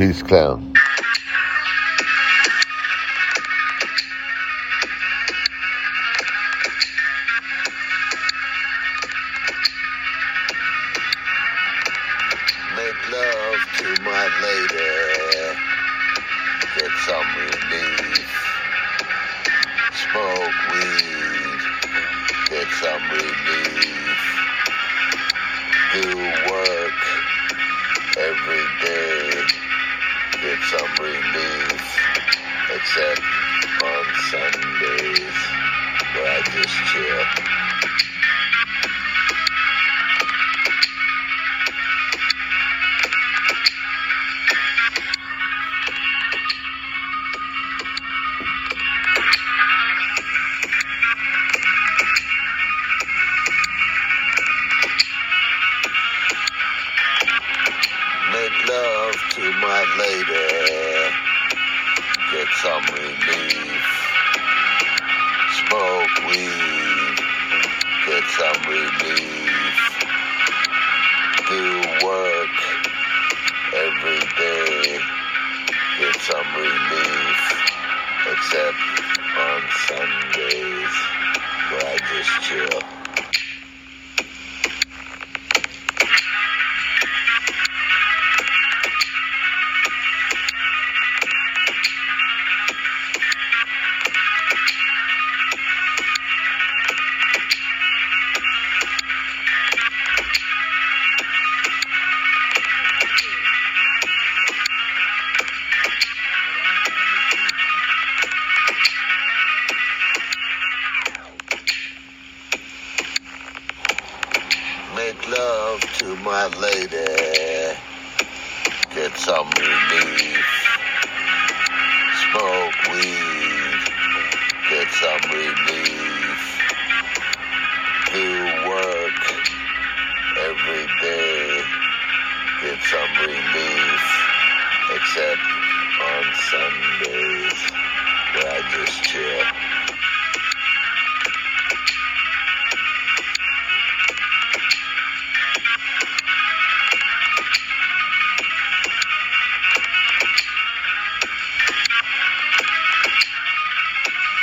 Peace, clown. Make love to my lady. Get some relief. Smoke weed. Get some relief. Do Some relief. Except on Sundays where I just chill. To my lady. Get some relief. Smoke weed. Get some relief. Do work every day. Get some relief. Except on Sundays where I just chill. Make love to my lady. Get some relief. Smoke weed. Get some relief. Do work every day. Get some relief. Except on Sundays where I just chill.